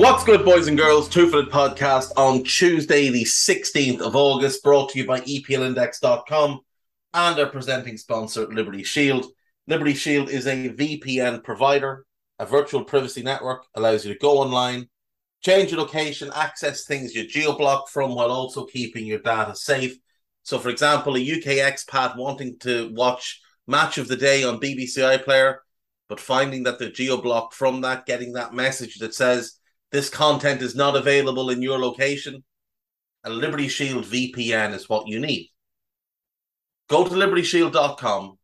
What's good, boys and girls? Two Footed Podcast on Tuesday, the 16th of August, brought to you by EPLindex.com and our presenting sponsor, Liberty Shield. Liberty Shield is a VPN provider, a virtual privacy network, allows you to go online, change your location, access things you geo-block from while also keeping your data safe. So, for example, a UK expat wanting to watch Match of the Day on BBC iPlayer, but finding that they're geo-blocked from that, getting that message that says, this content is not available in your location, a Liberty Shield VPN is what you need. Go to libertyshield.com,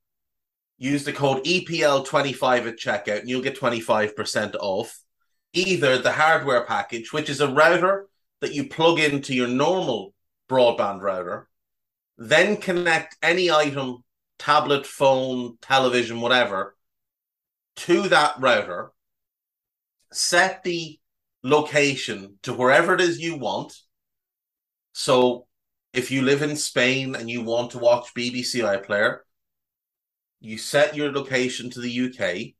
use the code EPL25 at checkout, and you'll get 25% off either the hardware package, which is a router that you plug into your normal broadband router, then connect any item, tablet, phone, television, whatever, to that router, set the location to wherever it is you want. So if you live in Spain and you want to watch BBC iPlayer, you set your location to the UK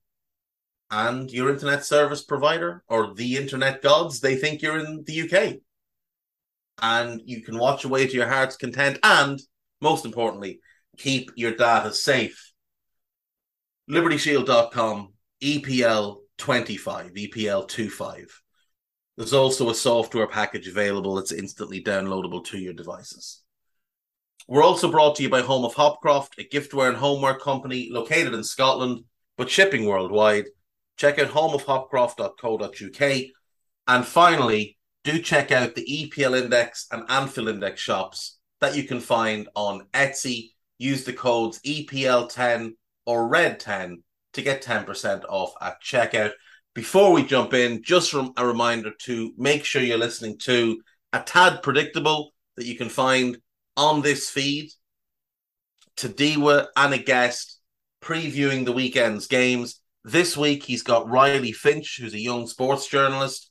and your internet service provider or the internet gods, they think you're in the UK. And you can watch away to your heart's content and, most importantly, keep your data safe. LibertyShield.com, EPL 25, EPL 25. There's also a software package available that's instantly downloadable to your devices. We're also brought to you by Home of Hopcroft, a giftware and homeware company located in Scotland but shipping worldwide. Check out homeofhopcroft.co.uk. And finally, do check out the EPL Index and Anfield Index shops that you can find on Etsy. Use the codes EPL10 or RED10 to get 10% off at checkout before we jump in, just a reminder to make sure you're listening to a tad predictable that you can find on this feed. Tadiwa and a guest previewing the weekend's games. This week, he's got Riley Finch, who's a young sports journalist.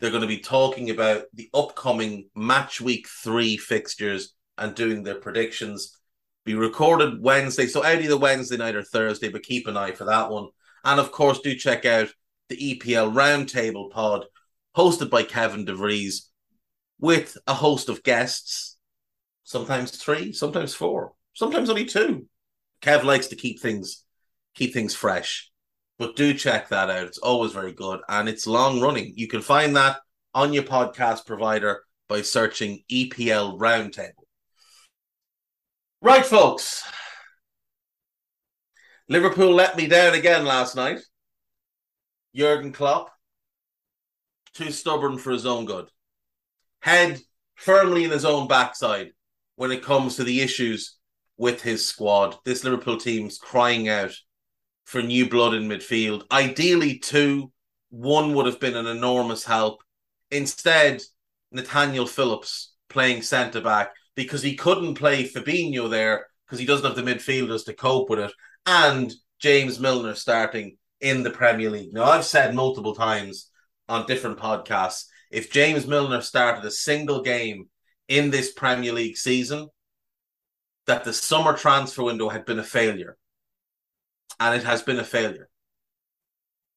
They're going to be talking about the upcoming match week three fixtures and doing their predictions. Be recorded Wednesday, so either Wednesday night or Thursday, but keep an eye for that one. And of course, do check out the EPL Roundtable pod, hosted by Kevin DeVries, with a host of guests, sometimes three, sometimes four, sometimes only two. Kev likes to keep things keep things fresh. But do check that out. It's always very good and it's long running. You can find that on your podcast provider by searching EPL Roundtable. Right, folks. Liverpool let me down again last night. Jurgen Klopp, too stubborn for his own good. Head firmly in his own backside when it comes to the issues with his squad. This Liverpool team's crying out for new blood in midfield. Ideally, two. One would have been an enormous help. Instead, Nathaniel Phillips playing centre back because he couldn't play Fabinho there because he doesn't have the midfielders to cope with it. And James Milner starting in the Premier League. Now, I've said multiple times on different podcasts if James Milner started a single game in this Premier League season, that the summer transfer window had been a failure. And it has been a failure.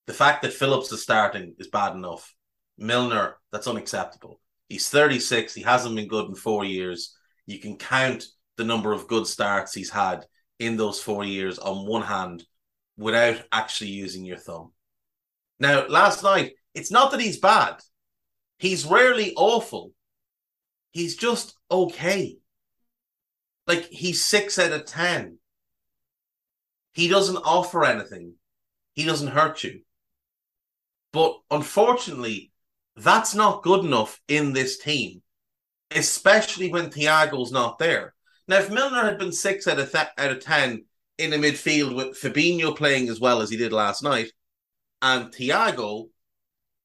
The fact that Phillips is starting is bad enough. Milner, that's unacceptable. He's 36. He hasn't been good in four years. You can count the number of good starts he's had in those four years on one hand without actually using your thumb. Now, last night, it's not that he's bad. He's rarely awful. He's just okay. Like he's six out of 10. He doesn't offer anything, he doesn't hurt you. But unfortunately, that's not good enough in this team, especially when Thiago's not there. Now, if Milner had been six out of, th- out of 10 in the midfield with Fabinho playing as well as he did last night, and Thiago,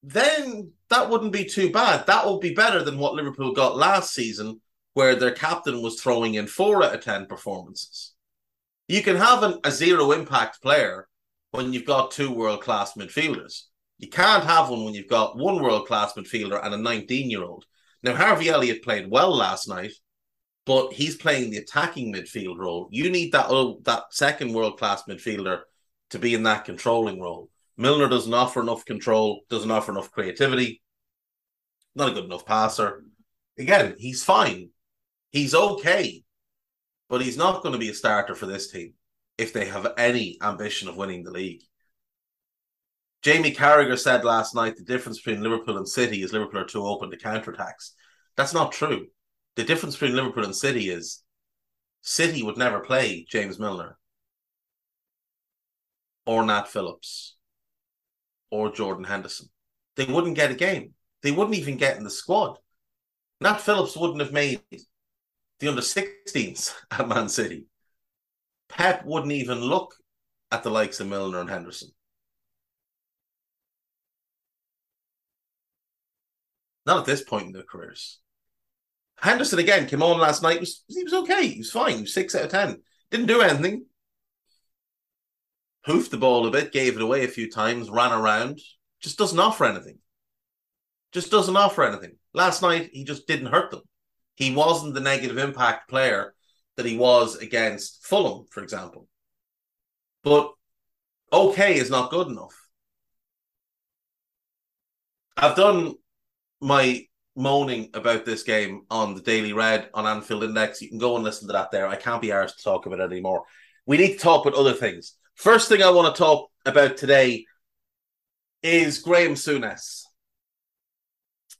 then that wouldn't be too bad. That would be better than what Liverpool got last season, where their captain was throwing in four out of 10 performances. You can have an, a zero impact player when you've got two world class midfielders. You can't have one when you've got one world class midfielder and a 19 year old. Now, Harvey Elliott played well last night, but he's playing the attacking midfield role. You need that, oh, that second world class midfielder to be in that controlling role. Milner doesn't offer enough control, doesn't offer enough creativity, not a good enough passer. Again, he's fine. He's okay, but he's not going to be a starter for this team if they have any ambition of winning the league. Jamie Carragher said last night the difference between Liverpool and City is Liverpool are too open to counterattacks. That's not true. The difference between Liverpool and City is City would never play James Milner or Nat Phillips or Jordan Henderson. They wouldn't get a game. They wouldn't even get in the squad. Nat Phillips wouldn't have made the under 16s at Man City. Pep wouldn't even look at the likes of Milner and Henderson. Not at this point in their careers. Henderson again came on last night. Was he was okay? He was fine. He was six out of ten. Didn't do anything. Hoofed the ball a bit, gave it away a few times, ran around. Just doesn't offer anything. Just doesn't offer anything. Last night he just didn't hurt them. He wasn't the negative impact player that he was against Fulham, for example. But okay is not good enough. I've done my moaning about this game on the Daily Red on Anfield Index. You can go and listen to that there. I can't be arsed to talk about it anymore. We need to talk about other things. First thing I want to talk about today is Graeme Souness.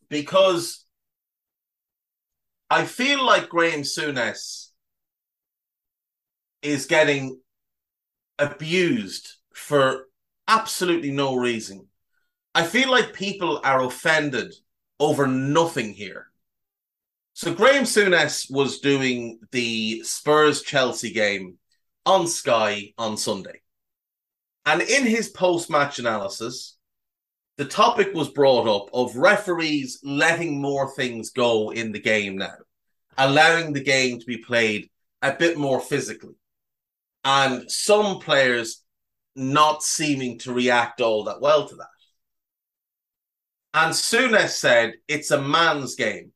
Because I feel like Graeme Souness is getting abused for absolutely no reason. I feel like people are offended over nothing here. So Graeme Souness was doing the Spurs Chelsea game on Sky on Sunday. And in his post match analysis, the topic was brought up of referees letting more things go in the game now, allowing the game to be played a bit more physically, and some players not seeming to react all that well to that. And Souness said it's a man's game.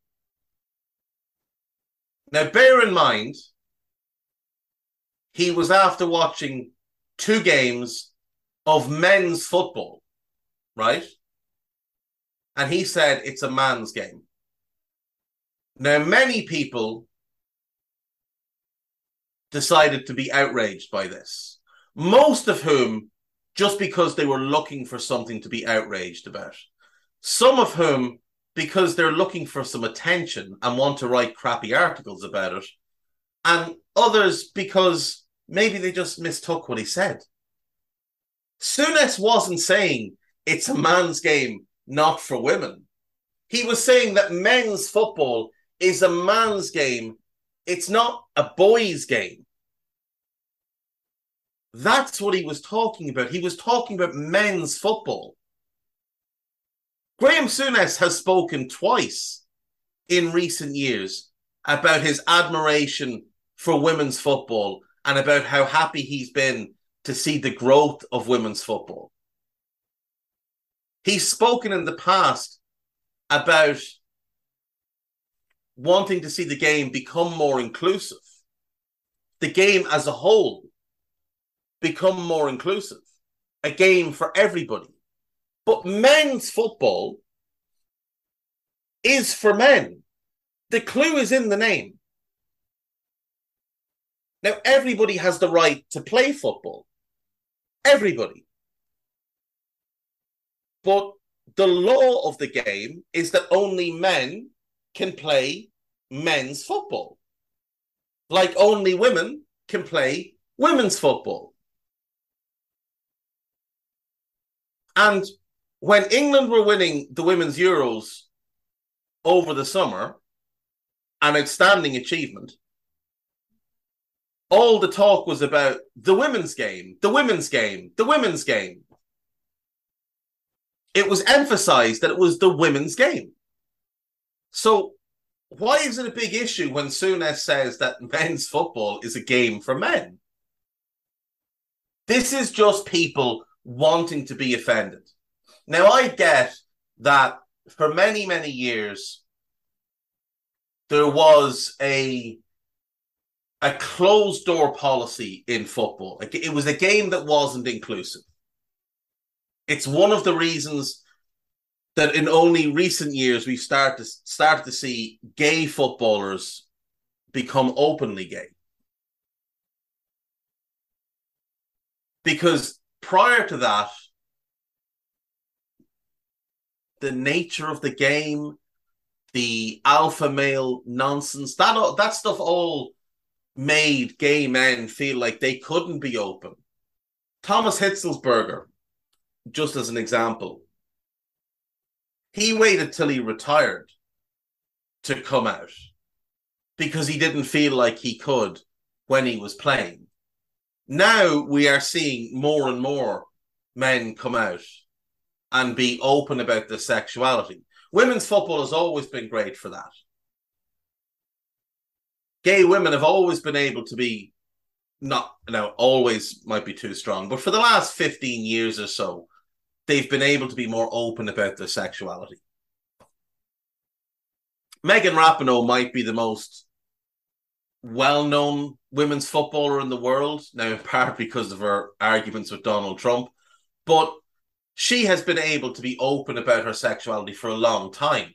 Now, bear in mind, he was after watching two games of men's football, right? And he said it's a man's game. Now, many people decided to be outraged by this, most of whom just because they were looking for something to be outraged about some of whom because they're looking for some attention and want to write crappy articles about it, and others because maybe they just mistook what he said. Souness wasn't saying it's a man's game, not for women. He was saying that men's football is a man's game, it's not a boy's game. That's what he was talking about. He was talking about men's football. Graeme Souness has spoken twice in recent years about his admiration for women's football and about how happy he's been to see the growth of women's football. He's spoken in the past about wanting to see the game become more inclusive, the game as a whole become more inclusive, a game for everybody. But men's football is for men. The clue is in the name. Now, everybody has the right to play football. Everybody. But the law of the game is that only men can play men's football. Like only women can play women's football. And when England were winning the women's Euros over the summer, an outstanding achievement, all the talk was about the women's game, the women's game, the women's game. it was emphasized that it was the women's game. So why is it a big issue when Souness says that men's football is a game for men? This is just people wanting to be offended. Now, I get that for many, many years, there was a a closed door policy in football. It was a game that wasn't inclusive. It's one of the reasons that in only recent years we've started to start to see gay footballers become openly gay. Because prior to that, the nature of the game, the alpha male nonsense, that that stuff all made gay men feel like they couldn't be open. Thomas Hitzlsperger, just as an example, he waited till he retired to come out because he didn't feel like he could when he was playing. Now we are seeing more and more men come out and be open about their sexuality. Women's football has always been great for that. Gay women have always been able to be not now always might be too strong, but for the last 15 years or so, they've been able to be more open about their sexuality. Megan Rapinoe might be the most well-known women's footballer in the world now, in part because of her arguments with Donald Trump, but she has been able to be open about her sexuality for a long time,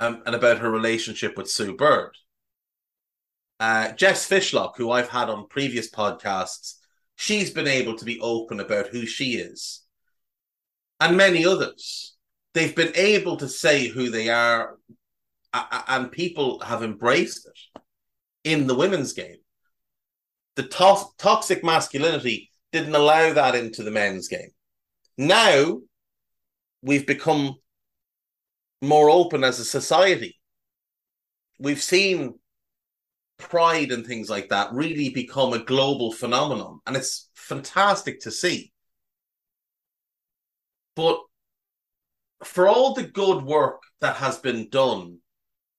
um, and about her relationship with Sue Bird. Uh, Jess Fishlock, who I've had on previous podcasts, she's been able to be open about who she is and many others. They've been able to say who they are, and people have embraced it in the women's game. The to- toxic masculinity didn't allow that into the men's game. Now we've become more open as a society. We've seen pride and things like that really become a global phenomenon, and it's fantastic to see. But for all the good work that has been done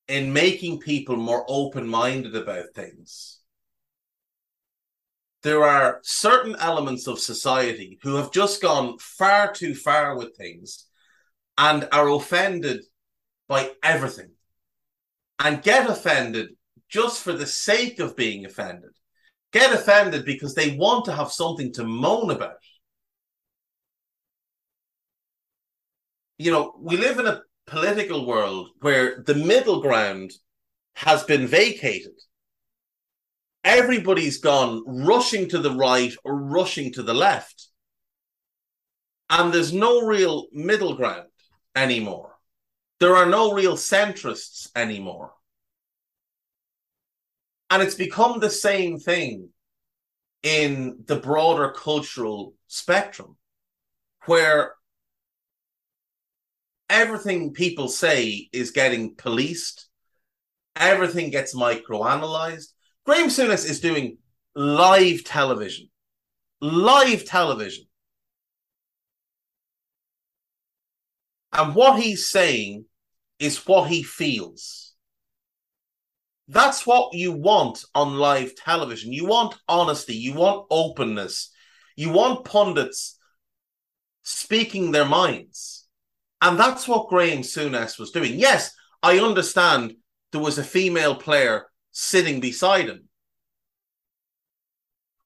in making people more open minded about things, there are certain elements of society who have just gone far too far with things and are offended by everything and get offended just for the sake of being offended. Get offended because they want to have something to moan about. you know, we live in a political world where the middle ground has been vacated. Everybody's gone rushing to the right or rushing to the left. And there's no real middle ground anymore. There are no real centrists anymore. And it's become the same thing in the broader cultural spectrum, where everything people say is getting policed. Everything gets microanalyzed. Graeme Souness is doing live television. Live television. And what he's saying is what he feels. That's what you want on live television. You want honesty. You want openness. You want pundits speaking their minds. And that's what Graeme Souness was doing. Yes, I understand there was a female player sitting beside him.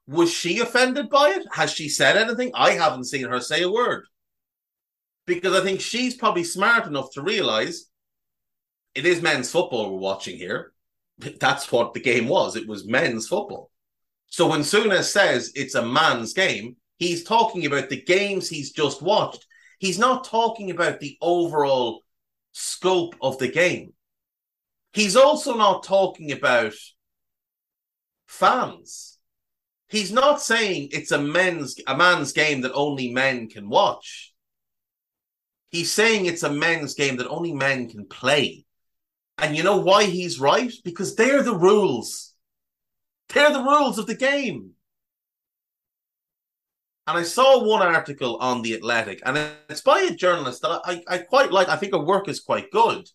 Was she offended by it? Has she said anything? I haven't seen her say a word. Because I think she's probably smart enough to realize it is men's football we're watching here. That's what the game was. It was men's football. So when Souness says it's a man's game, he's talking about the games he's just watched He's not talking about the overall scope of the game. He's also not talking about fans. He's not saying it's a men's a man's game that only men can watch. He's saying it's a men's game that only men can play. And you know why he's right? Because they're the rules. They're the rules of the game. And I saw one article on The Athletic, and it's by a journalist that I, I quite like. I think her work is quite good.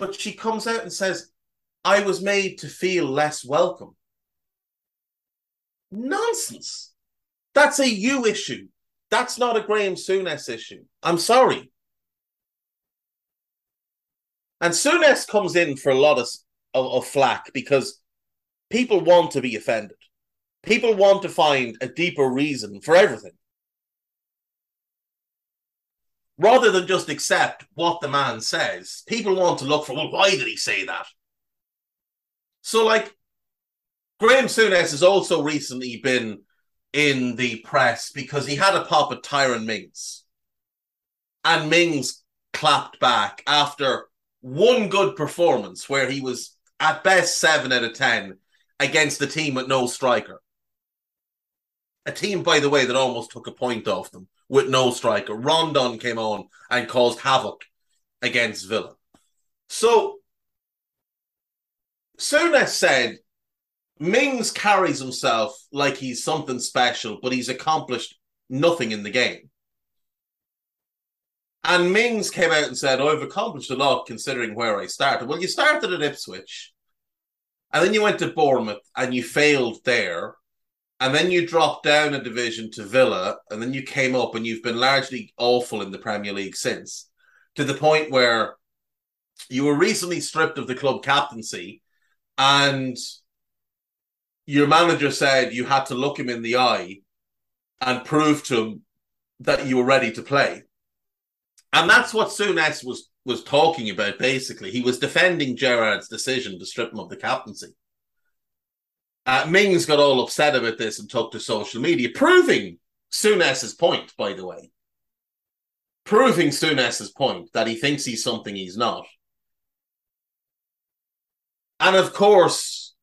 But she comes out and says, I was made to feel less welcome. Nonsense. That's a you issue. That's not a Graeme Souness issue. I'm sorry. And Souness comes in for a lot of, of, of flack because people want to be offended. People want to find a deeper reason for everything. Rather than just accept what the man says, people want to look for, well, why did he say that? So, like, Graeme Souness has also recently been in the press because he had a pop at Tyrone Mings. And Mings clapped back after one good performance where he was at best seven out of 10 against the team with no striker. A team, by the way, that almost took a point off them with no striker. Rondon came on and caused havoc against Villa. So, Souness said Mings carries himself like he's something special, but he's accomplished nothing in the game. And Mings came out and said, oh, I've accomplished a lot considering where I started. Well, you started at Ipswich, and then you went to Bournemouth and you failed there. And then you dropped down a division to Villa, and then you came up and you've been largely awful in the Premier League since, to the point where you were recently stripped of the club captaincy, and your manager said you had to look him in the eye and prove to him that you were ready to play. And that's what Souness was was talking about basically. He was defending Gerrard's decision to strip him of the captaincy. Uh, Mings got all upset about this and took to social media, proving Souness's point, by the way. Proving Souness's point that he thinks he's something he's not. And of course,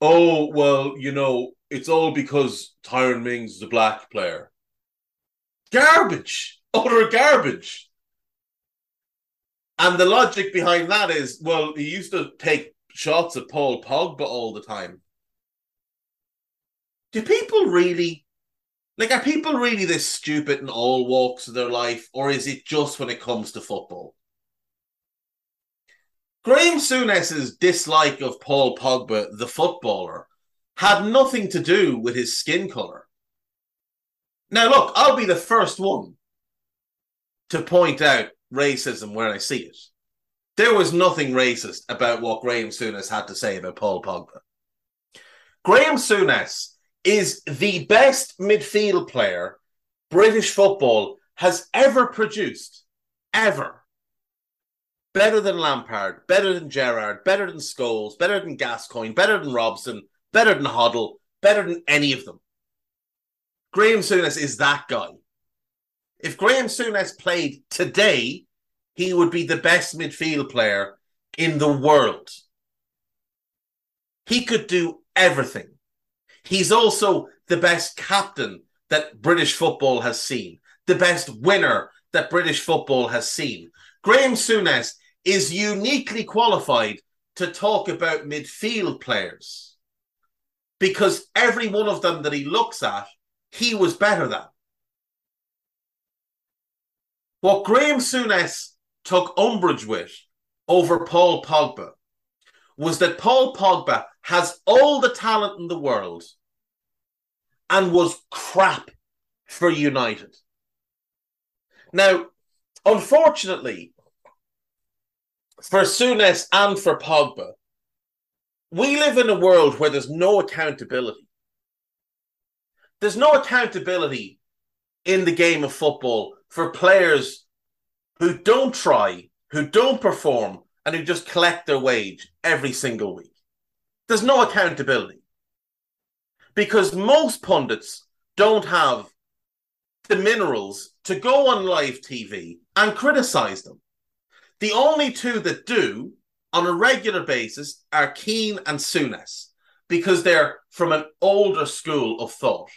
oh, well, you know, it's all because Tyrone Mings is a black player. Garbage. Utter garbage. And the logic behind that is, well, he used to take shots at Paul Pogba all the time. Do people really like are people really this stupid in all walks of their life, or is it just when it comes to football? Graeme Souness's dislike of Paul Pogba, the footballer, had nothing to do with his skin color. Now, look, I'll be the first one to point out racism where I see it. There was nothing racist about what Graeme Souness had to say about Paul Pogba. Graeme Souness is the best midfield player British football has ever produced. Ever. Better than Lampard, better than Gerrard, better than Scholes, better than Gascoigne, better than Robson, better than Hoddle, better than any of them. Graeme Souness is that guy. If Graeme Souness played today, he would be the best midfield player in the world. He could do everything. He's also the best captain that British football has seen, the best winner that British football has seen. Graeme Souness is uniquely qualified to talk about midfield players because every one of them that he looks at, he was better than. What Graeme Souness took umbrage with over Paul Pogba was that Paul Pogba has all the talent in the world and was crap for United. Now, unfortunately, for Souness and for Pogba, we live in a world where there's no accountability. There's no accountability in the game of football for players who don't try, who don't perform, and who just collect their wage every single week. There's no accountability because most pundits don't have the minerals to go on live TV and criticize them. The only two that do on a regular basis are Keane and Souness because they're from an older school of thought.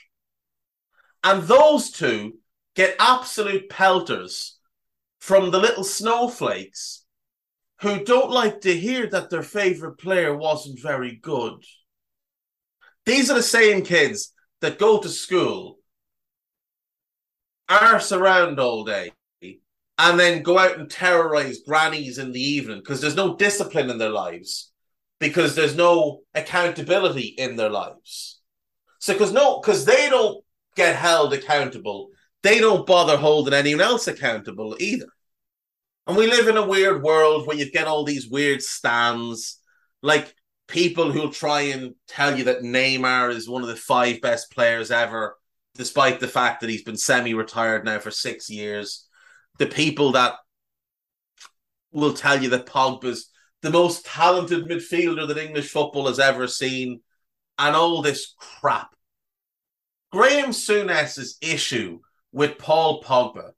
And those two get absolute pelters from the little snowflakes who don't like to hear that their favorite player wasn't very good. These are the same kids that go to school arse around all day and then go out and terrorize grannies in the evening because there's no discipline in their lives because there's no accountability in their lives. So because no, because they don't get held accountable, they don't bother holding anyone else accountable either. And we live in a weird world where you get all these weird stands, like people who'll try and tell you that Neymar is one of the five best players ever, despite the fact that he's been semi-retired now for six years. The people that will tell you that Pogba's the most talented midfielder that English football has ever seen, and all this crap. Graeme Souness's issue with Paul Pogba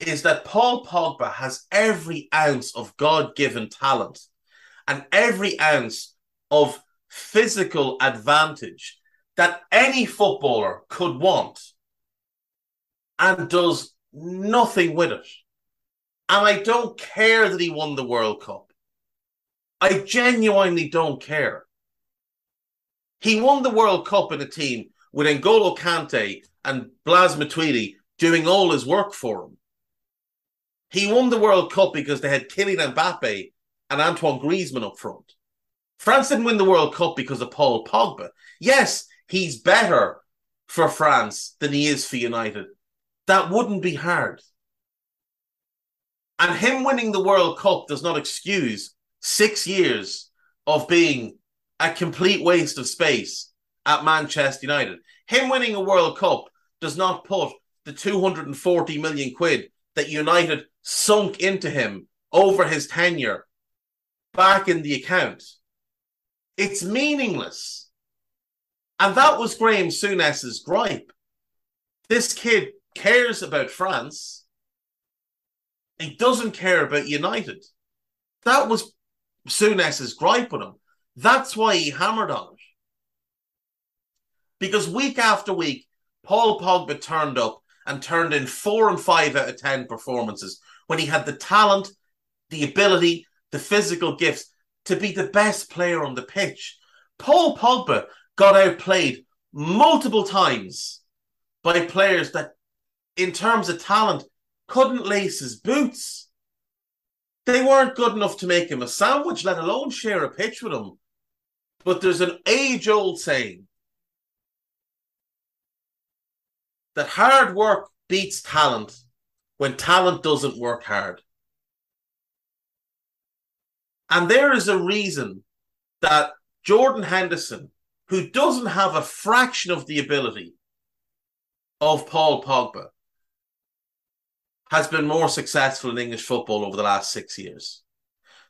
is that Paul Pogba has every ounce of God given talent and every ounce of physical advantage that any footballer could want and does nothing with it. And I don't care that he won the World Cup. I genuinely don't care. He won the World Cup in a team with N'Golo Kante and Blaise Matuidi doing all his work for him. He won the World Cup because they had Kylian Mbappe and Antoine Griezmann up front. France didn't win the World Cup because of Paul Pogba. Yes, he's better for France than he is for United. That wouldn't be hard. And him winning the World Cup does not excuse six years of being a complete waste of space at Manchester United. Him winning a World Cup does not put the 240 million quid that United sunk into him over his tenure back in the account. It's meaningless. And that was Graeme Souness's gripe. This kid cares about France. He doesn't care about United. That was Souness's gripe with him. That's why he hammered on it. Because week after week, Paul Pogba turned up and turned in four and five out of 10 performances when he had the talent, the ability, the physical gifts to be the best player on the pitch. Paul Pogba got outplayed multiple times by players that, in terms of talent, couldn't lace his boots. They weren't good enough to make him a sandwich, let alone share a pitch with him. But there's an age old saying that hard work beats talent when talent doesn't work hard. And there is a reason that Jordan Henderson, who doesn't have a fraction of the ability of Paul Pogba, has been more successful in English football over the last six years.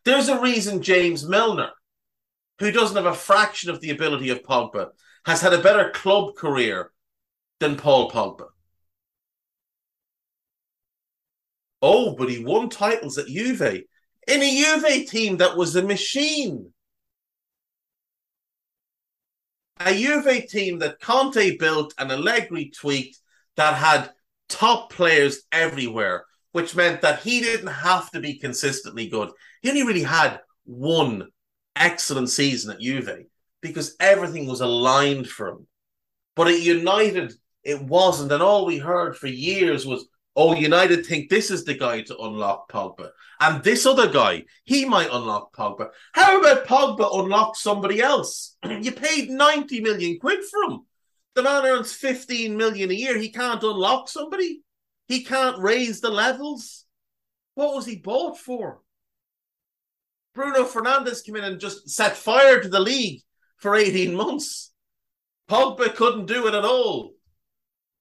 There's a reason James Milner, who doesn't have a fraction of the ability of Pogba, has had a better club career than Paul Pogba. Oh, but he won titles at Juve in a Juve team that was a machine. A Juve team that Conte built and Allegri tweaked that had top players everywhere, which meant that he didn't have to be consistently good. He only really had one excellent season at Juve because everything was aligned for him. But at United, it wasn't. And all we heard for years was, oh, United think this is the guy to unlock Pogba. And this other guy, he might unlock Pogba. How about Pogba unlock somebody else? you paid 90 million quid for him. The man earns 15 million a year. He can't unlock somebody. He can't raise the levels. What was he bought for? Bruno Fernandes came in and just set fire to the league for 18 months. Pogba couldn't do it at all.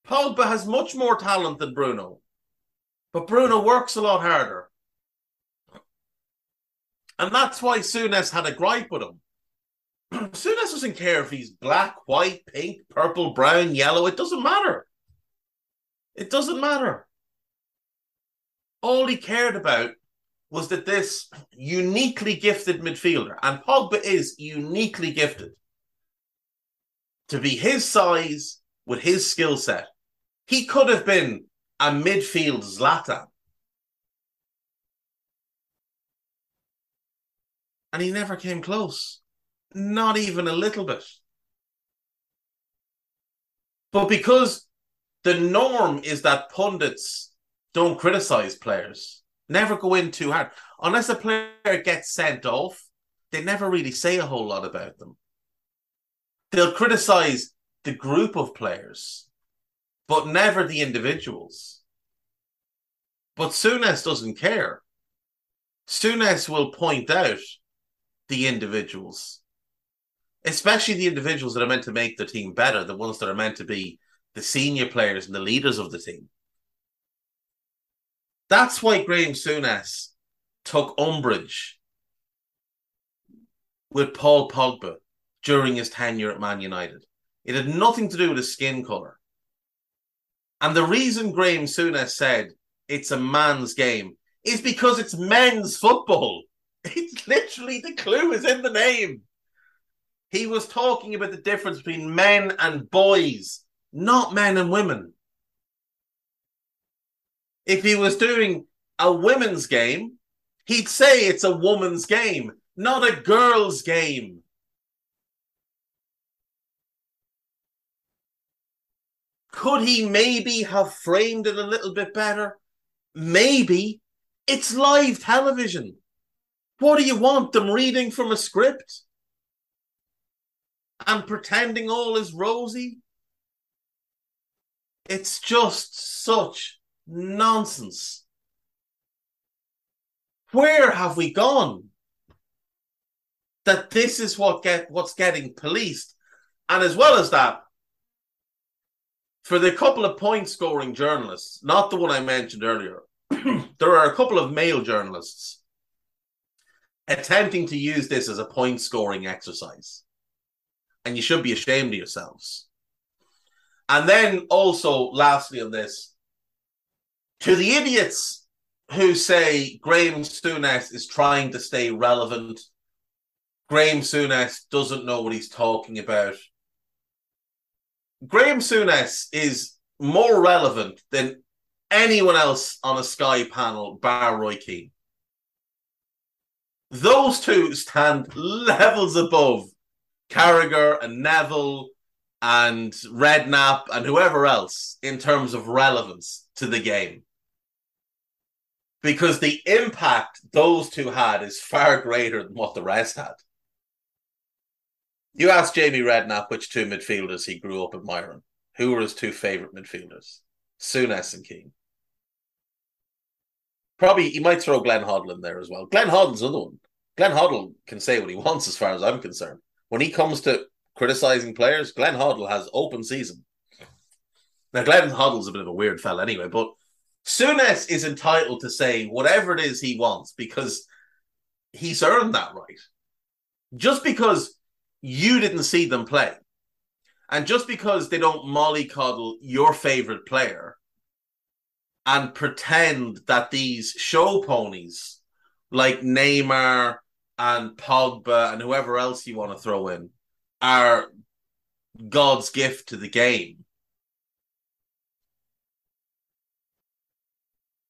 Pogba has much more talent than Bruno, but Bruno works a lot harder. And that's why Souness had a gripe with him. Souness doesn't care if he's black, white, pink, purple, brown, yellow. It doesn't matter. It doesn't matter. All he cared about was that this uniquely gifted midfielder, and Pogba is uniquely gifted, to be his size with his skill set. He could have been a midfield Zlatan. And he never came close. Not even a little bit. But because the norm is that pundits don't criticize players, never go in too hard. Unless a player gets sent off, they never really say a whole lot about them. They'll criticize the group of players, but never the individuals. But Souness doesn't care. Souness will point out the individuals, especially the individuals that are meant to make the team better, the ones that are meant to be the senior players and the leaders of the team. That's why Graeme Souness took umbrage with Paul Pogba during his tenure at Man United. It had nothing to do with his skin color. And the reason Graeme Souness said it's a man's game is because it's men's football. It's literally the clue is in the name. He was talking about the difference between men and boys, not men and women. If he was doing a women's game, he'd say it's a woman's game, not a girl's game. Could he maybe have framed it a little bit better? Maybe. It's live television. What do you want? Them reading from a script? And pretending all is rosy? It's just such nonsense. Where have we gone? That this is what get what's getting policed. And as well as that, for the couple of point scoring journalists, not the one I mentioned earlier, there are a couple of male journalists attempting to use this as a point scoring exercise. And you should be ashamed of yourselves. And then also, lastly, on this, to the idiots who say Graeme Souness is trying to stay relevant, Graeme Souness doesn't know what he's talking about. Graeme Souness is more relevant than anyone else on a Sky panel, bar Roy Keane. Those two stand levels above Carragher and Neville and Redknapp and whoever else in terms of relevance to the game. Because the impact those two had is far greater than what the rest had. You asked Jamie Redknapp which two midfielders he grew up admiring. Who were his two favourite midfielders? Souness and Keane. Probably he might throw Glenn Hoddle in there as well. Glenn Hoddle's another one. Glenn Hoddle can say what he wants as far as I'm concerned. When he comes to criticizing players, Glenn Hoddle has open season. Now, Glenn Hoddle's a bit of a weird fella anyway, but Souness is entitled to say whatever it is he wants because he's earned that right. Just because you didn't see them play. And just because they don't mollycoddle your favorite player and pretend that these show ponies like Neymar and Pogba and whoever else you want to throw in are God's gift to the game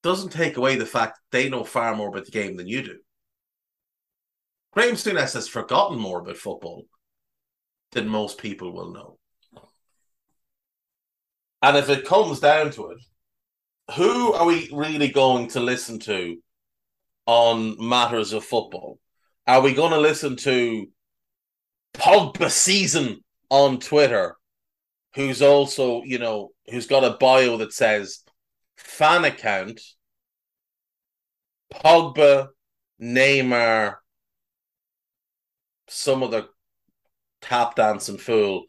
doesn't take away the fact they know far more about the game than you do. Graeme Souness has forgotten more about football than most people will know. And if it comes down to it, who are we really going to listen to on matters of football? Are we going to listen to Pogba season on Twitter, who's also, you know, who's got a bio that says fan account, Pogba, Neymar, some other tap Dance and fool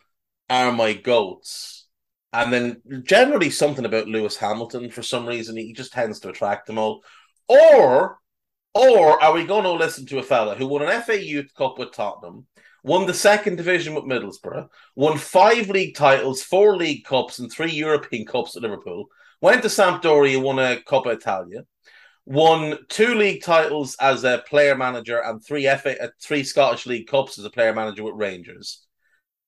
are my goats. And then generally something about Lewis Hamilton for some reason. He just tends to attract them all. Or or are we going to listen to a fella who won an FA Youth Cup with Tottenham, won the second division with Middlesbrough, won five league titles, four league cups, and three European Cups at Liverpool, went to Sampdoria, won a Coppa Italia, won two league titles as a player manager and three FA, uh, three Scottish League Cups as a player manager with Rangers.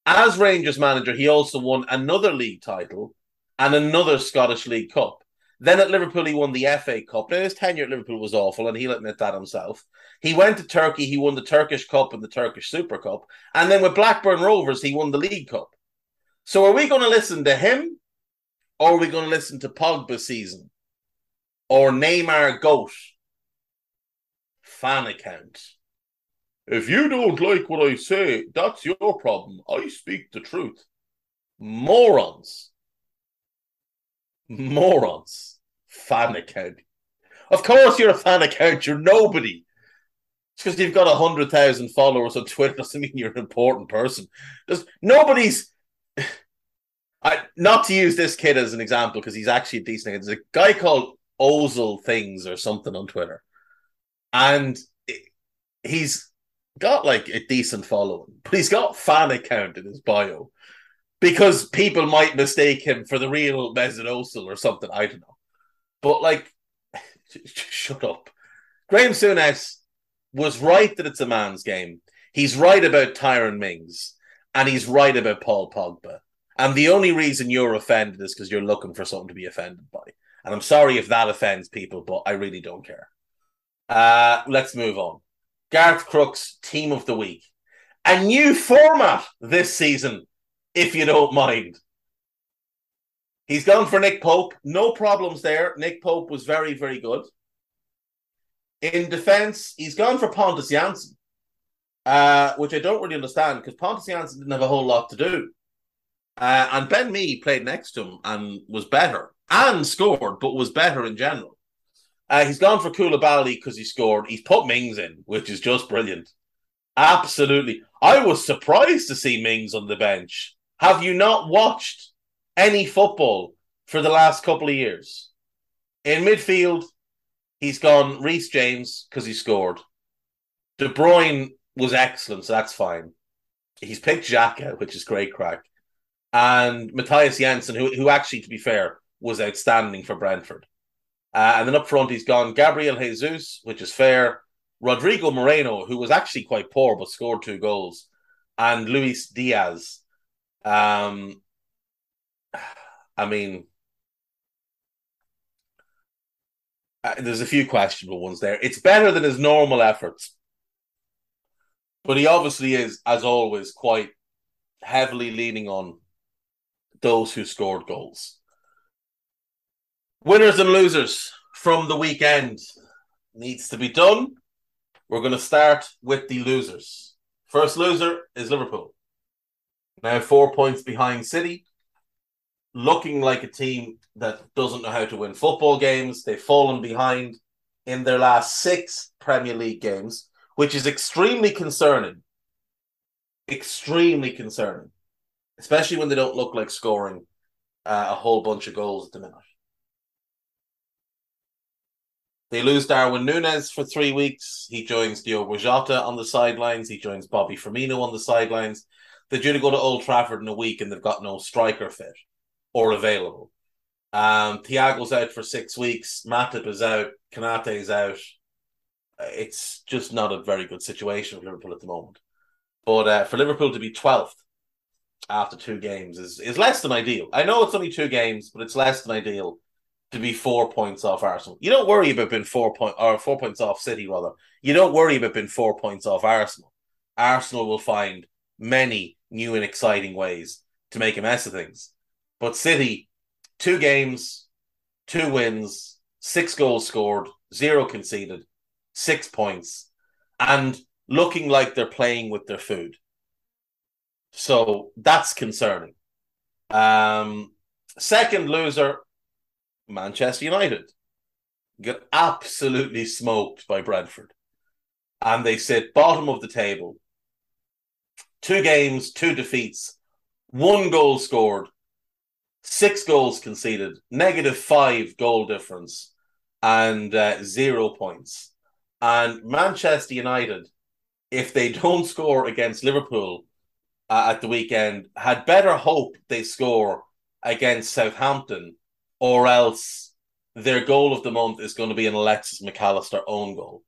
As Rangers manager, he also won another league title and another Scottish League Cup. Then at Liverpool, he won the FA Cup. Now, his tenure at Liverpool was awful, and he'll admit that himself. He went to Turkey, he won the Turkish Cup and the Turkish Super Cup. And then with Blackburn Rovers, he won the League Cup. So are we going to listen to him Or are we going to listen to Pogba season? Or Neymar Goat? Fan account. If you don't like what I say, that's your problem. I speak the truth. Morons. Morons. Fan account. Of course you're a fan account. You're nobody. Just because you've got a hundred thousand followers on Twitter doesn't mean you're an important person. There's nobody's. I not to use this kid as an example because he's actually a decent. There's a guy called Ozil Things or something on Twitter, and he's got like a decent following, but he's got fan account in his bio because people might mistake him for the real Mesut Ozil or something. I don't know, but like, shut up. Graeme Souness was right that it's a man's game. He's right about Tyrone Mings, and he's right about Paul Pogba. And the only reason you're offended is because you're looking for something to be offended by. And I'm sorry if that offends people, but I really don't care. Uh, let's move on. Garth Crooks Team of the Week. A new format this season, if you don't mind. He's gone for Nick Pope. No problems there. Nick Pope was very, very good. In defense, he's gone for Pontus Jansson, uh, which I don't really understand because Pontus Jansson didn't have a whole lot to do. Uh, and Ben Mee played next to him and was better and scored, but was better in general. Uh, he's gone for Koulibaly because he scored. He's put Mings in, which is just brilliant. Absolutely. I was surprised to see Mings on the bench. Have you not watched any football for the last couple of years? In midfield, he's gone Reece James because he scored. De Bruyne was excellent, so that's fine. He's picked Xhaka, which is great crack. And Mathias Jensen, who, who actually, to be fair, was outstanding for Brentford. Uh, and then up front, he's gone Gabriel Jesus, which is fair. Rodrigo Moreno, who was actually quite poor but scored two goals, and Luis Diaz. Um, I mean, uh, there's a few questionable ones there. It's better than his normal efforts, but he obviously is, as always, quite heavily leaning on those who scored goals. Winners and losers from the weekend needs to be done. We're going to start with the losers. First loser is Liverpool. Now four points behind City, looking like a team that doesn't know how to win football games. They've fallen behind in their last six Premier League games, which is extremely concerning. Extremely concerning, especially when they don't look like scoring uh, a whole bunch of goals at the minute. They lose Darwin Nunez for three weeks. He joins Diogo Jota on the sidelines. He joins Bobby Firmino on the sidelines. They're due to go to Old Trafford in a week and they've got no striker fit or available. Um, Thiago's out for six weeks. Matip is out. Konate is out. It's just not a very good situation for Liverpool at the moment. But uh, for Liverpool to be 12th after two games is, is less than ideal. I know it's only two games, but it's less than ideal to be four points off Arsenal. You don't worry about being four point or four points off City rather. You don't worry about being four points off Arsenal. Arsenal will find many new and exciting ways to make a mess of things. But City, two games, two wins, six goals scored, zero conceded, six points, and looking like they're playing with their food. So that's concerning. Um, second loser, Manchester United get absolutely smoked by Brentford. And they sit bottom of the table. Two games, two defeats, one goal scored, six goals conceded, negative five goal difference, and uh, zero points. And Manchester United, if they don't score against Liverpool uh, at the weekend, had better hope they score against Southampton or else their goal of the month is going to be an Alexis Mac Allister own goal.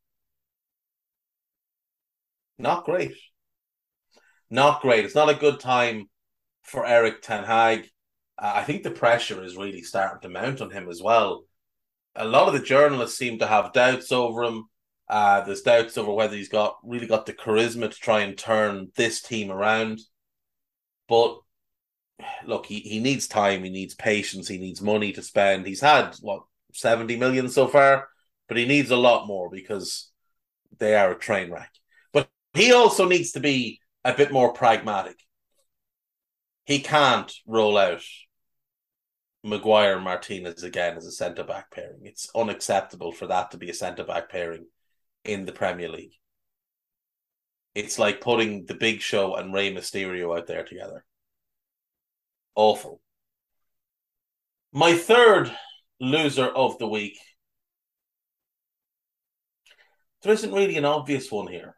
Not great. Not great. It's not a good time for Erik Ten Hag. Uh, I think the pressure is really starting to mount on him as well. A lot of the journalists seem to have doubts over him. Uh, there's doubts over whether he's got really got the charisma to try and turn this team around. But look, he, he needs time, he needs patience, he needs money to spend. He's had what 70 million so far, but he needs a lot more because they are a train wreck. But he also needs to be a bit more pragmatic. He can't roll out Maguire and Martinez again as a centre back pairing. It's unacceptable for that to be a centre back pairing in the Premier League. It's like putting the Big Show and Rey Mysterio out there together. Awful. My third loser of the week. There isn't really an obvious one here.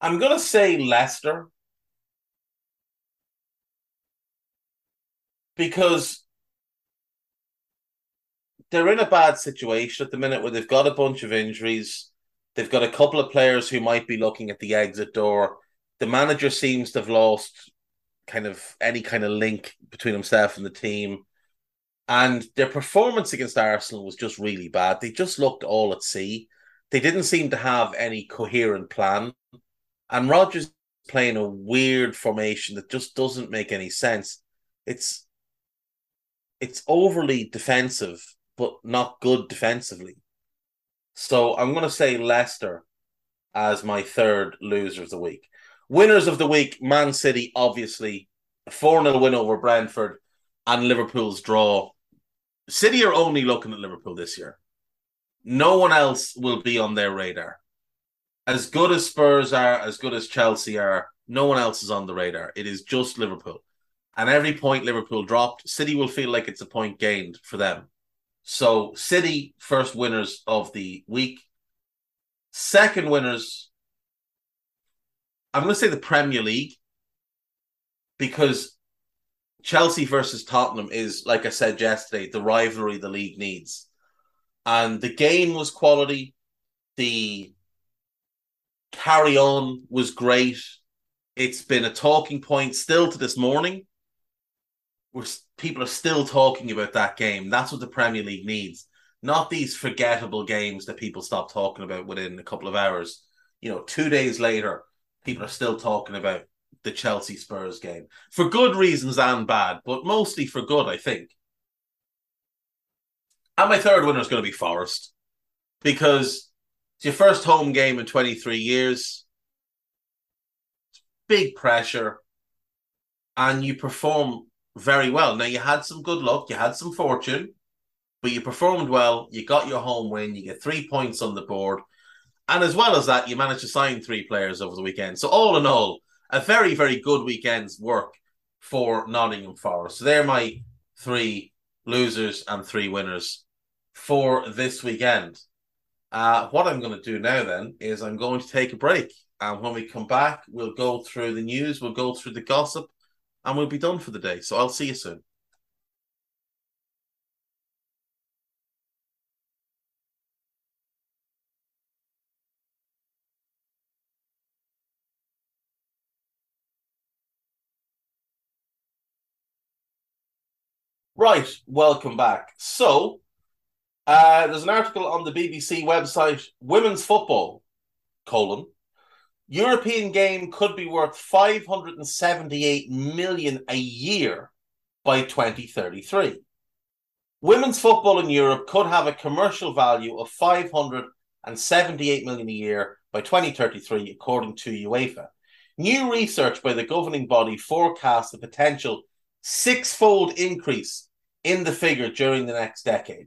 I'm going to say Leicester because they're in a bad situation at the minute where they've got a bunch of injuries. They've got a couple of players who might be looking at the exit door. The manager seems to have lost kind of any kind of link between himself and the team. And their performance against Arsenal was just really bad. They just looked all at sea. They didn't seem to have any coherent plan. And Rodgers playing a weird formation that just doesn't make any sense. It's it's overly defensive, but not good defensively. So I'm going to say Leicester as my third loser of the week. Winners of the week, Man City, obviously. 4 0 win over Brentford and Liverpool's draw. City are only looking at Liverpool this year. No one else will be on their radar. As good as Spurs are, as good as Chelsea are, no one else is on the radar. It is just Liverpool. And every point Liverpool dropped, City will feel like it's a point gained for them. So, City, first winners of the week. Second winners, I'm going to say the Premier League because Chelsea versus Tottenham is, like I said yesterday, the rivalry the league needs. And the game was quality. The carry on was great. It's been a talking point still to this morning. Where people are still talking about that game. That's what the Premier League needs. Not these forgettable games that people stop talking about within a couple of hours. You know, two days later, people are still talking about the Chelsea Spurs game for good reasons and bad, but mostly for good, I think. And my third winner is going to be Forest because it's your first home game in 23 years. It's Big pressure, and you perform very well. Now, you had some good luck, you had some fortune, but you performed well. You got your home win, you get three points on the board. And as well as that, you managed to sign three players over the weekend. So all in all, a very, very good weekend's work for Nottingham Forest. So they're my three losers and three winners for this weekend. Uh, what I'm going to do now then is I'm going to take a break. And when we come back, we'll go through the news, we'll go through the gossip, and we'll be done for the day. So I'll see you soon. Right, welcome back. So, uh, there's an article on the BBC website, Women's Football, colon, European game could be worth 578 million a year by 2033. Women's football in Europe could have a commercial value of 578 million a year by 2033, according to UEFA. New research by the governing body forecasts a potential six-fold increase in the figure during the next decade.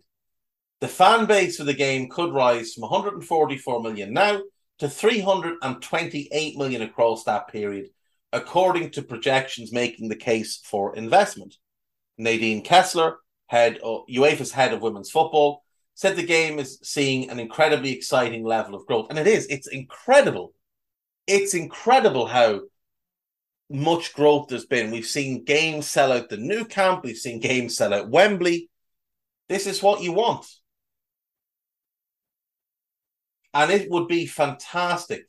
The fan base for the game could rise from 144 million now to 328 million across that period, according to projections making the case for investment. Nadine Kessler, head of, UEFA's head of women's football, said the game is seeing an incredibly exciting level of growth. And it is, it's incredible. It's incredible how much growth there's been. We've seen games sell out the Nou Camp, we've seen games sell out Wembley. This is what you want. And it would be fantastic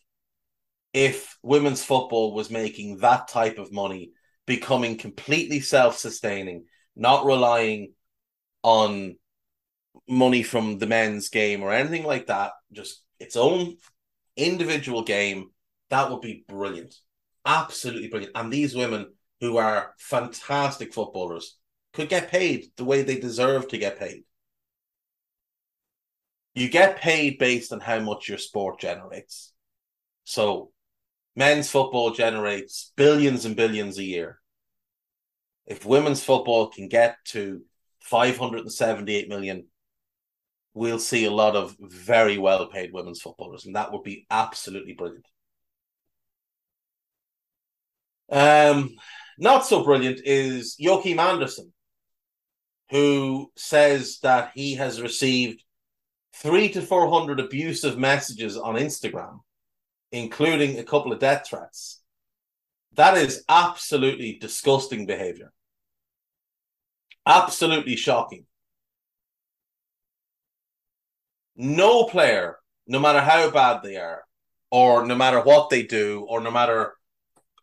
if women's football was making that type of money, becoming completely self sustaining, not relying on money from the men's game or anything like that, just its own individual game. That would be brilliant. Absolutely brilliant. And these women who are fantastic footballers could get paid the way they deserve to get paid. You get paid based on how much your sport generates. So, men's football generates billions and billions a year. If women's football can get to 578 million, we'll see a lot of very well paid women's footballers, and that would be absolutely brilliant. Um, not so brilliant is Joachim Andersen, who says that he has received three to 400 abusive messages on Instagram, including a couple of death threats. That is absolutely disgusting behavior. Absolutely shocking. No player, no matter how bad they are, or no matter what they do, or no matter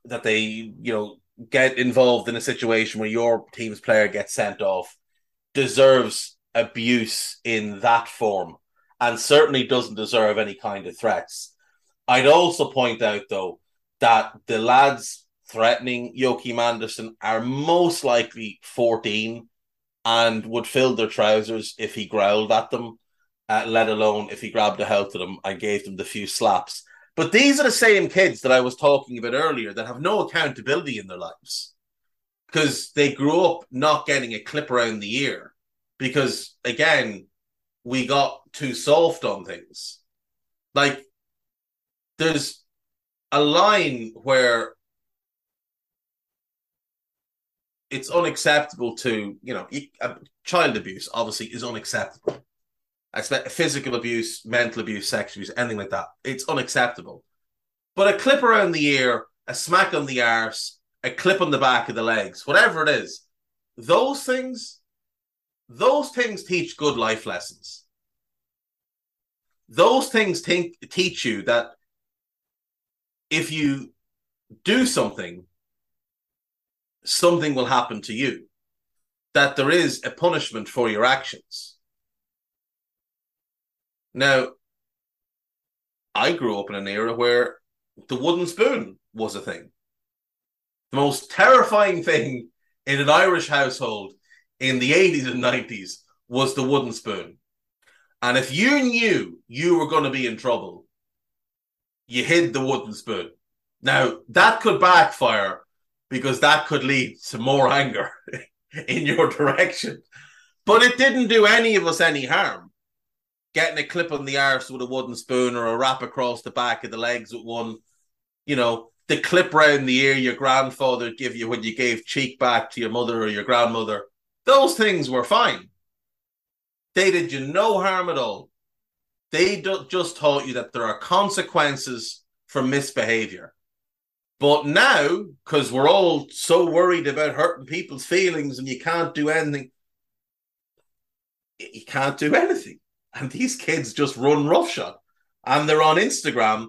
that they, you know, get involved in a situation where your team's player gets sent off, deserves abuse in that form and certainly doesn't deserve any kind of threats. I'd also point out, though, that the lads threatening Joachim Andersen are most likely 14 and would fill their trousers if he growled at them, uh, let alone if he grabbed a hold of them and gave them the few slaps. But these are the same kids that I was talking about earlier that have no accountability in their lives because they grew up not getting a clip around the ear because, again, we got too soft on things. Like, there's a line where it's unacceptable to, you know, uh, child abuse obviously is unacceptable. Physical abuse, mental abuse, sexual abuse, anything like that. It's unacceptable. But a clip around the ear, a smack on the arse, a clip on the back of the legs, whatever it is, those things, those things teach good life lessons. Those things think, teach you that if you do something, something will happen to you. That there is a punishment for your actions. Now, I grew up in an era where the wooden spoon was a thing. The most terrifying thing in an Irish household in the 80s and 90s was the wooden spoon. And if you knew you were going to be in trouble, you hid the wooden spoon. Now, that could backfire because that could lead to more anger in your direction. But it didn't do any of us any harm. Getting a clip on the arse with a wooden spoon or a wrap across the back of the legs with one, you know, the clip round the ear your grandfather give you when you gave cheek back to your mother or your grandmother. Those things were fine. They did you no harm at all. They just taught you that there are consequences for misbehavior. But now, because we're all so worried about hurting people's feelings and you can't do anything, you can't do anything. And these kids just run roughshod. And they're on Instagram,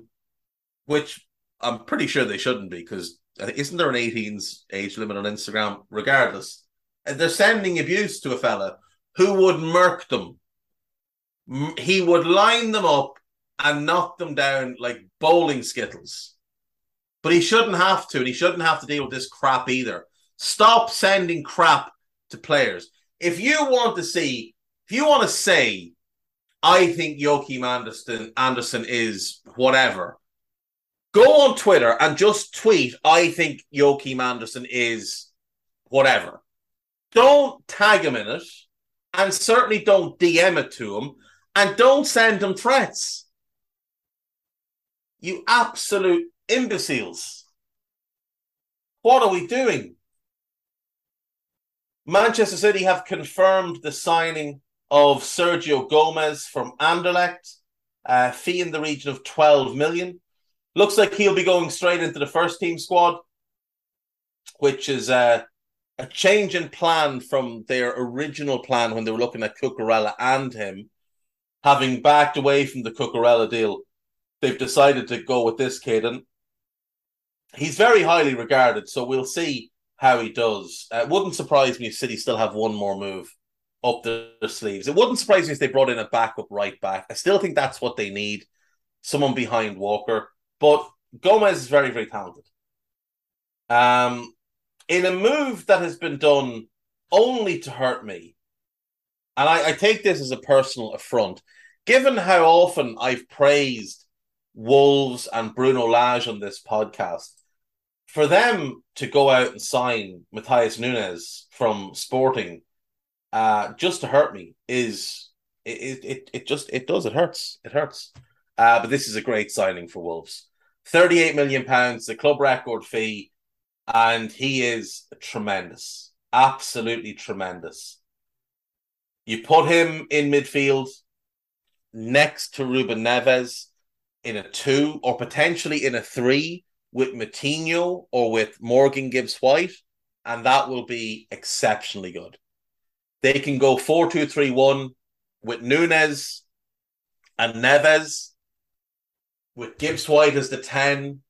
which I'm pretty sure they shouldn't be, because uh, isn't there an 18's age limit on Instagram? Regardless, uh, they're sending abuse to a fella who would murk them. He would line them up and knock them down like bowling skittles. But he shouldn't have to, and he shouldn't have to deal with this crap either. Stop sending crap to players. If you want to see, if you want to say, I think Joachim Andersen Andersen is whatever, go on Twitter and just tweet, I think Joachim Andersen is whatever. Don't tag him in it, and certainly don't DM it to him, and don't send him threats. You absolute imbeciles. What are we doing? Manchester City have confirmed the signing of Sergio Gomez from Anderlecht, a fee in the region of 12 million. Looks like he'll be going straight into the first team squad, which is a, a change in plan from their original plan when they were looking at Cucurella and him. Having backed away from the Cucurella deal, they've decided to go with this kid. And he's very highly regarded, so we'll see how he does. Uh, it wouldn't surprise me if City still have one more move up their sleeves. It wouldn't surprise me if they brought in a backup right back. I still think that's what they need, someone behind Walker. But Gomez is very, very talented. Um, in a move that has been done only to hurt me, and I, I take this as a personal affront, given how often I've praised Wolves and Bruno Lage on this podcast, for them to go out and sign Matheus Nunes from Sporting uh, just to hurt me is it, it it just it does it hurts it hurts. Uh, but this is a great signing for Wolves. Thirty eight million pounds, the club record fee, and he is tremendous, absolutely tremendous. You put him in midfield next to Ruben Neves in a two or potentially in a three with Moutinho or with Morgan Gibbs White, and that will be exceptionally good. They can go 4 2 3 1 with Nunes and Neves, with Gibbs White as the 10,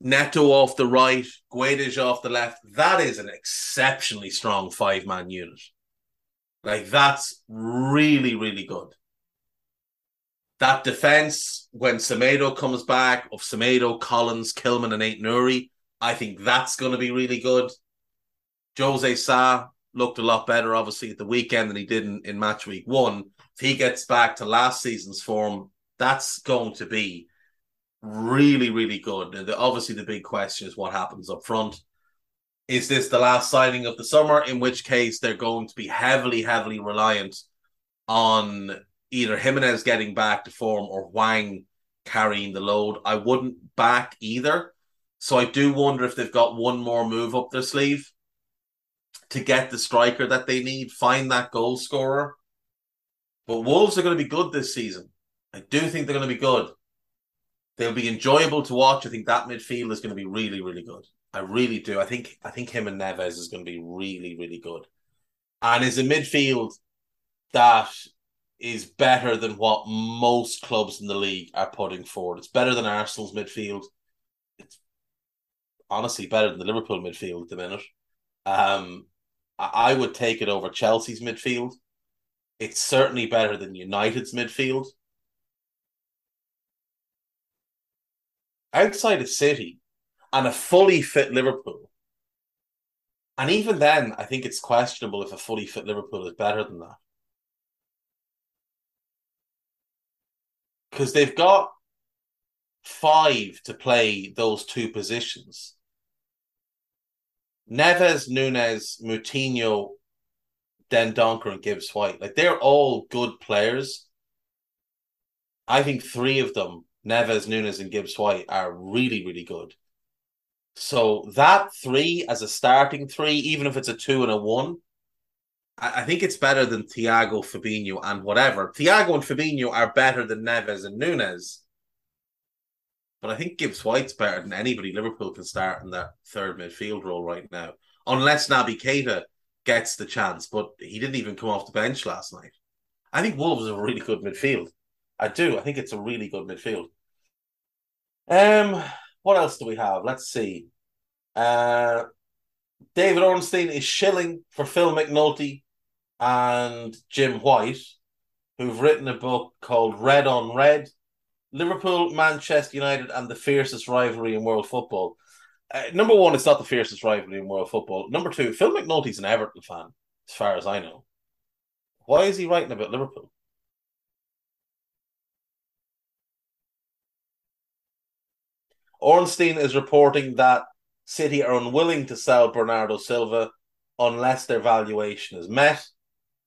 Neto off the right, Guedes off the left. That is an exceptionally strong five man unit. Like, that's really, really good. That defense, when Semedo comes back, of Semedo, Collins, Kilman, and Aït-Nouri, I think that's going to be really good. Jose Sa looked a lot better, obviously, at the weekend than he did in, in match week one. If he gets back to last season's form, that's going to be really, really good. The, obviously, the big question is what happens up front. Is this the last signing of the summer? In which case, they're going to be heavily, heavily reliant on either Jimenez getting back to form or Wang carrying the load. I wouldn't back either. So I do wonder if they've got one more move up their sleeve to get the striker that they need, find that goal scorer. But Wolves are going to be good this season. I do think they're going to be good. They'll be enjoyable to watch. I think that midfield is going to be really, really good. I really do. I think I think him and Neves is going to be really, really good. And is a midfield that is better than what most clubs in the league are putting forward. It's better than Arsenal's midfield. It's honestly better than the Liverpool midfield at the minute. Um, I would take it over Chelsea's midfield. It's certainly better than United's midfield. Outside of City and a fully fit Liverpool, and even then, I think it's questionable if a fully fit Liverpool is better than that. Because they've got five to play those two positions. Neves, Nunes, Moutinho, then Donker and Gibbs White. Like they're all good players. I think three of them, Neves, Nunes, and Gibbs White, are really, really good. So that three as a starting three, even if it's a two and a one, I, I think it's better than Thiago, Fabinho, and whatever. Thiago and Fabinho are better than Neves and Nunes. But I think Gibbs White's better than anybody Liverpool can start in that third midfield role right now, unless Naby Keita gets the chance. But he didn't even come off the bench last night. I think Wolves are a really good midfield. I do. I think it's a really good midfield. Um, what else do we have? Let's see. Uh, David Ornstein is shilling for Phil McNulty and Jim White, who've written a book called Red on Red Liverpool, Manchester United, and the fiercest rivalry in world football. Uh, number one, it's not the fiercest rivalry in world football. Number two, Phil McNulty's an Everton fan, as far as I know. Why is he writing about Liverpool? Ornstein is reporting that City are unwilling to sell Bernardo Silva unless their valuation is met.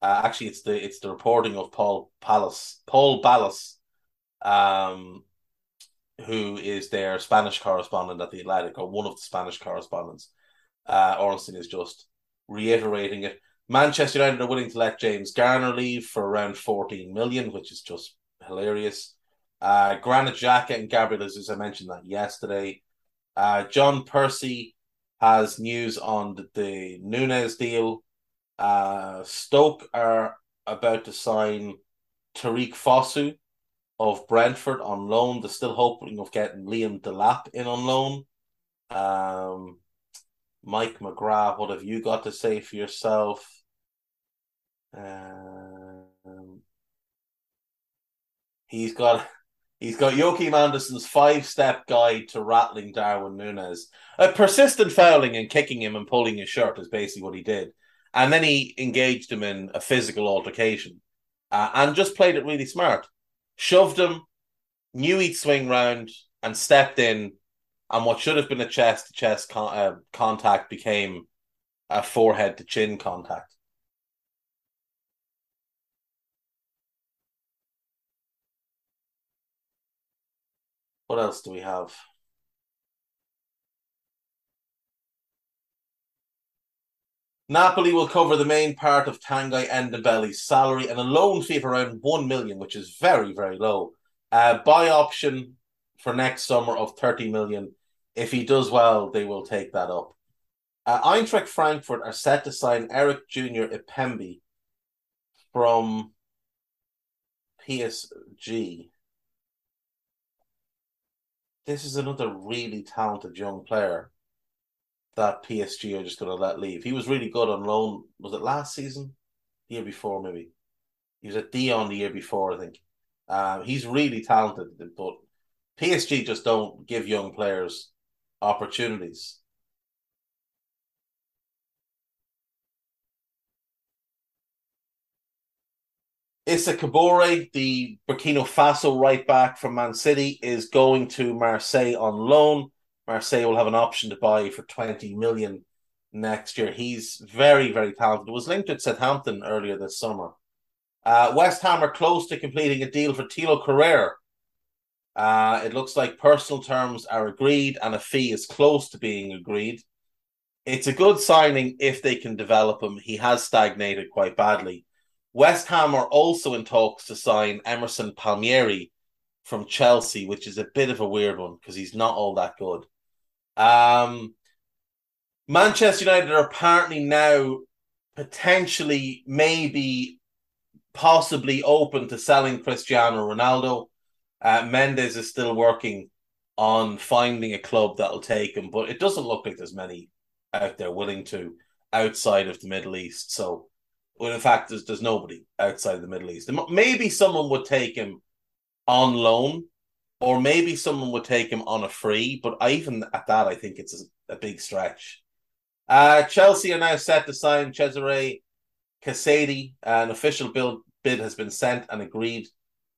Uh, actually, it's the it's the reporting of Paul Palace, Pol Ballús, um, who is their Spanish correspondent at the Athletic, or one of the Spanish correspondents. Uh, Ornstein is just reiterating it. Manchester United are willing to let James Garner leave for around 14 million, which is just hilarious. Uh, Xhaka and Gabriel Jesus, I mentioned that yesterday. Uh, John Percy has news on the, the Nunes deal. Uh, Stoke are about to sign Tariq Fosu, of Brentford on loan. They're still hoping of getting Liam Delap in on loan. Um, Mike McGrath, what have you got to say for yourself? Um, he's got He's got Joachim Andersen's five step guide to rattling Darwin Nunez. A persistent fouling and kicking him and pulling his shirt is basically what he did. And then he engaged him in a physical altercation uh, and just played it really smart. Shoved him, knew he'd swing round, and stepped in. And what should have been a chest to chest uh, contact became a forehead to chin contact. What else do we have? Napoli will cover the main part of Tanguy Ndombele's salary and a loan fee of around 1 million, which is very, very low. Uh, buy option for next summer of 30 million. If he does well, they will take that up. Uh, Eintracht Frankfurt are set to sign Eric Jr. Ebimbe from PSG. This is another really talented young player that PSG are just going to let leave. He was really good on loan. Was it last season? The year before, maybe. He was at Dijon the year before, I think. Um, he's really talented, but PSG just don't give young players opportunities. Issa Kabore, the Burkina Faso right back from Man City, is going to Marseille on loan. Marseille will have an option to buy for 20 million next year. He's very, very talented. Was linked at Southampton earlier this summer. Uh, West Ham are close to completing a deal for Thilo Kehrer. Uh, it looks like personal terms are agreed and a fee is close to being agreed. It's a good signing if they can develop him. He has stagnated quite badly. West Ham are also in talks to sign Emerson Palmieri from Chelsea, which is a bit of a weird one because he's not all that good. Um, Manchester United are apparently now potentially, maybe, possibly open to selling Cristiano Ronaldo. Uh, Mendes is still working on finding a club that'll take him, but it doesn't look like there's many out there willing to outside of the Middle East. So, well, in fact, there's, there's nobody outside of the Middle East. Maybe someone would take him on loan, or maybe someone would take him on a free. But even at that, I think it's a, a big stretch. Uh, Chelsea are now set to sign Cesare Casadi. An official bill, bid has been sent and agreed.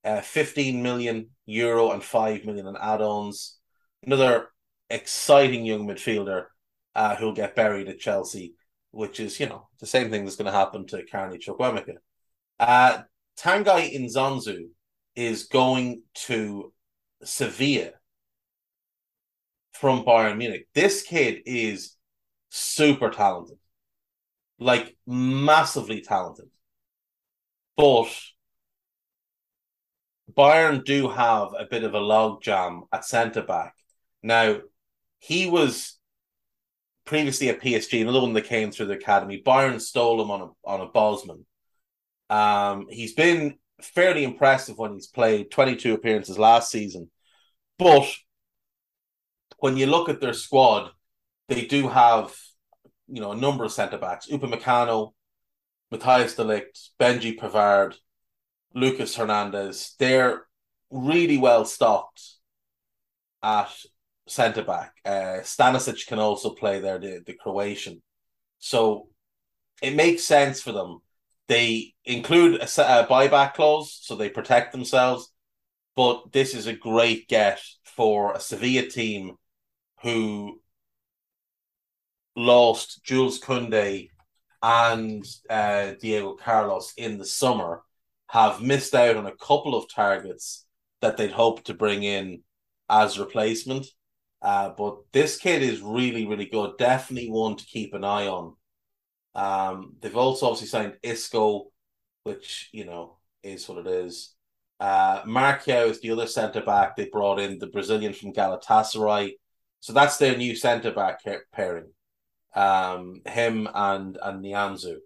Uh, 15 million euro and 5 million in add-ons. Another exciting young midfielder uh, who'll get buried at Chelsea, which is, you know, the same thing that's going to happen to Carney Chukwuemeka. Uh, Tanguy Nzonzi is going to Sevilla from Bayern Munich. This kid is super talented, like massively talented. But Bayern do have a bit of a logjam at centre back. Now, he was previously at PSG, another one that came through the academy. Bayern stole him on a on a Bosman. Um, he's been fairly impressive when he's played 22 appearances last season. But when you look at their squad, they do have, you know, a number of centre backs. Upamecano, Matthijs de Ligt, Benji Pavard, Lucas Hernandez. They're really well stocked at centre back. Uh, Stanisic can also play there, the, the Croatian. So it makes sense for them they include a, a buyback clause, so they protect themselves. But this is a great get for a Sevilla team who lost Jules Koundé and uh, Diego Carlos in the summer, have missed out on a couple of targets that they'd hoped to bring in as replacement. Uh, but this kid is really, really good. Definitely one to keep an eye on. Um, they've also obviously signed Isco, which you know is what it is. Uh, Martial is the other centre back. They brought in the Brazilian from Galatasaray, so that's their new centre back pairing. Um, him and and Nianzou,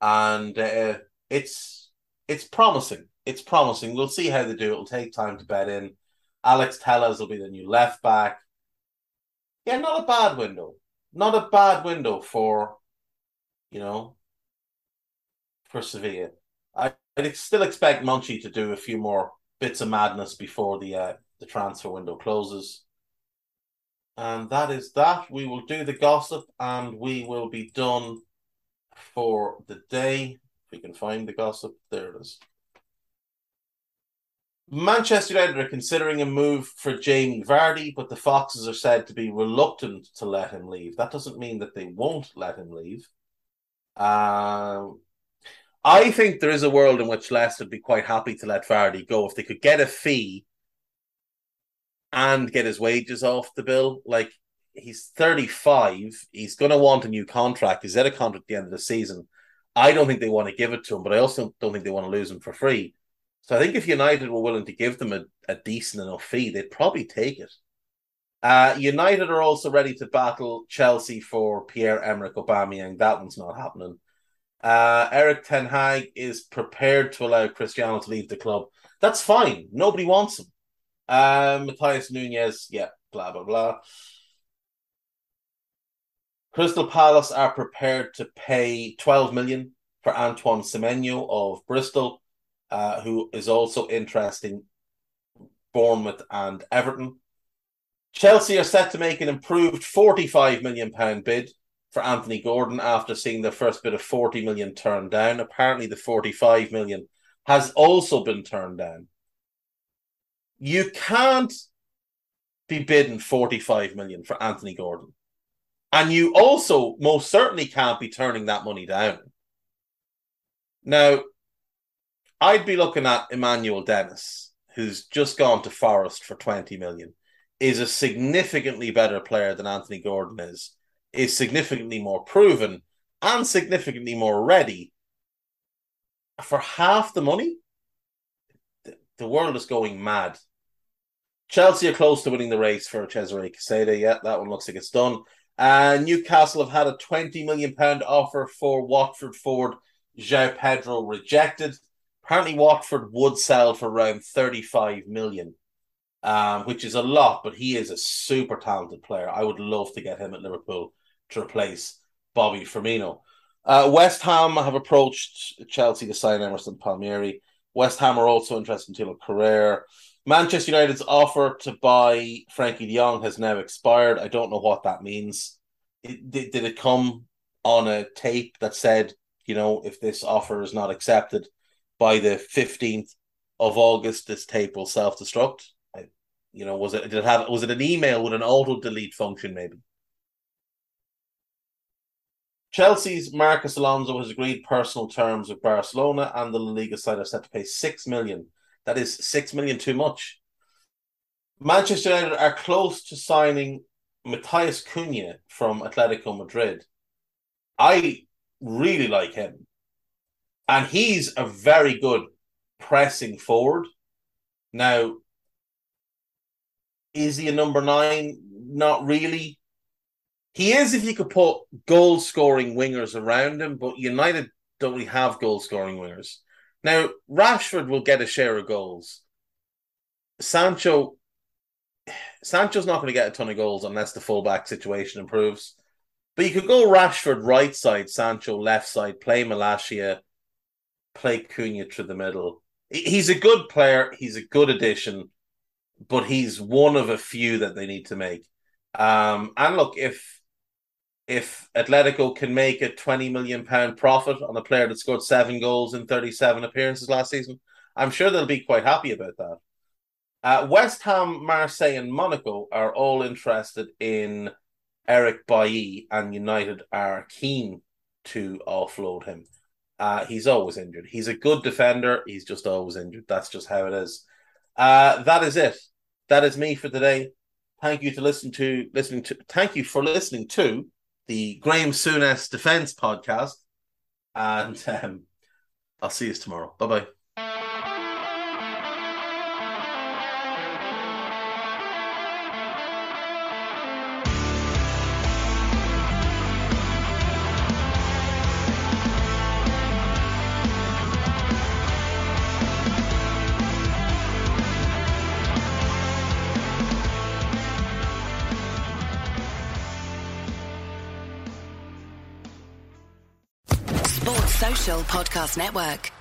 and uh, it's it's promising. It's promising. We'll see how they do. It'll take time to bed in. Alex Telles will be the new left back. Yeah, not a bad window. Not a bad window for you know, persevere. I, I'd still expect Monchi to do a few more bits of madness before the uh, the transfer window closes. And that is that. We will do the gossip and we will be done for the day. If we can find the gossip, there it is. Manchester United are considering a move for Jamie Vardy, but the Foxes are said to be reluctant to let him leave. That doesn't mean that they won't let him leave. Um, I think there is a world in which Leicester would be quite happy to let Vardy go if they could get a fee and get his wages off the bill. Like he's 35, he's going to want a new contract. He's at a contract at the end of the season. I don't think they want to give it to him, but I also don't think they want to lose him for free. So I think if United were willing to give them a, a decent enough fee, they'd probably take it. Uh, United are also ready to battle Chelsea for Pierre Emerick Aubameyang. That one's not happening. Uh, Erik Ten Hag is prepared to allow Cristiano to leave the club. That's fine. Nobody wants him. Uh, Matheus Nunes, yeah, blah blah blah. Crystal Palace are prepared to pay 12 million for Antoine Semenyo of Bristol, uh, who is also interesting Bournemouth and Everton. Chelsea are set to make an improved 45 million pound bid for Anthony Gordon after seeing their first bid of £40 million turned down. Apparently the £45 million has also been turned down. You can't be bidding £45 million for Anthony Gordon. And you also most certainly can't be turning that money down. Now, I'd be looking at Emmanuel Dennis, who's just gone to Forest for 20 million, is a significantly better player than Anthony Gordon is, is significantly more proven and significantly more ready. For half the money, the world is going mad. Chelsea are close to winning the race for Cesare Casadi. Yeah, that one looks like it's done. Uh, Newcastle have had a twenty million pound offer for Watford forward João Pedro rejected. Apparently, Watford would sell for around thirty-five million, um, which is a lot, but he is a super talented player. I would love to get him at Liverpool to replace Bobby Firmino. Uh, West Ham have approached Chelsea to sign Emerson Palmieri. West Ham are also interested in Thilo Kehrer. Manchester United's offer to buy Frenkie de Jong has now expired. I don't know what that means. It, did, did it come on a tape that said, you know, if this offer is not accepted by the 15th of August, this tape will self destruct? You know, was it did it have was it an email with an auto delete function maybe? Chelsea's Marcos Alonso has agreed personal terms with Barcelona, and the La Liga side are set to pay six million that is six million too much. Manchester United are close to signing Matheus Cunha from Atletico Madrid. I really like him. And he's a very good pressing forward. Now, is he a number nine? Not really. He is if you could put goal scoring wingers around him, but United don't really have goal scoring wingers. Now, Rashford will get a share of goals. Sancho, Sancho's not going to get a ton of goals unless the fullback situation improves. But you could go Rashford right side, Sancho left side, play Malacia, play Cunha through the middle. He's a good player. He's a good addition, but he's one of a few that they need to make. Um, and look, if if Atletico can make a 20 million pound profit on a player that scored seven goals in 37 appearances last season, I'm sure they'll be quite happy about that. Uh, West Ham, Marseille, and Monaco are all interested in Eric Bailly, and United are keen to offload him. Uh, he's always injured. He's a good defender. He's just always injured. That's just how it is. Uh, that is it. That is me for today. Thank you to listen to listening to. Thank you for listening to the Graeme Souness Defense Podcast. And um, I'll see you tomorrow. Bye bye. Podcast Network.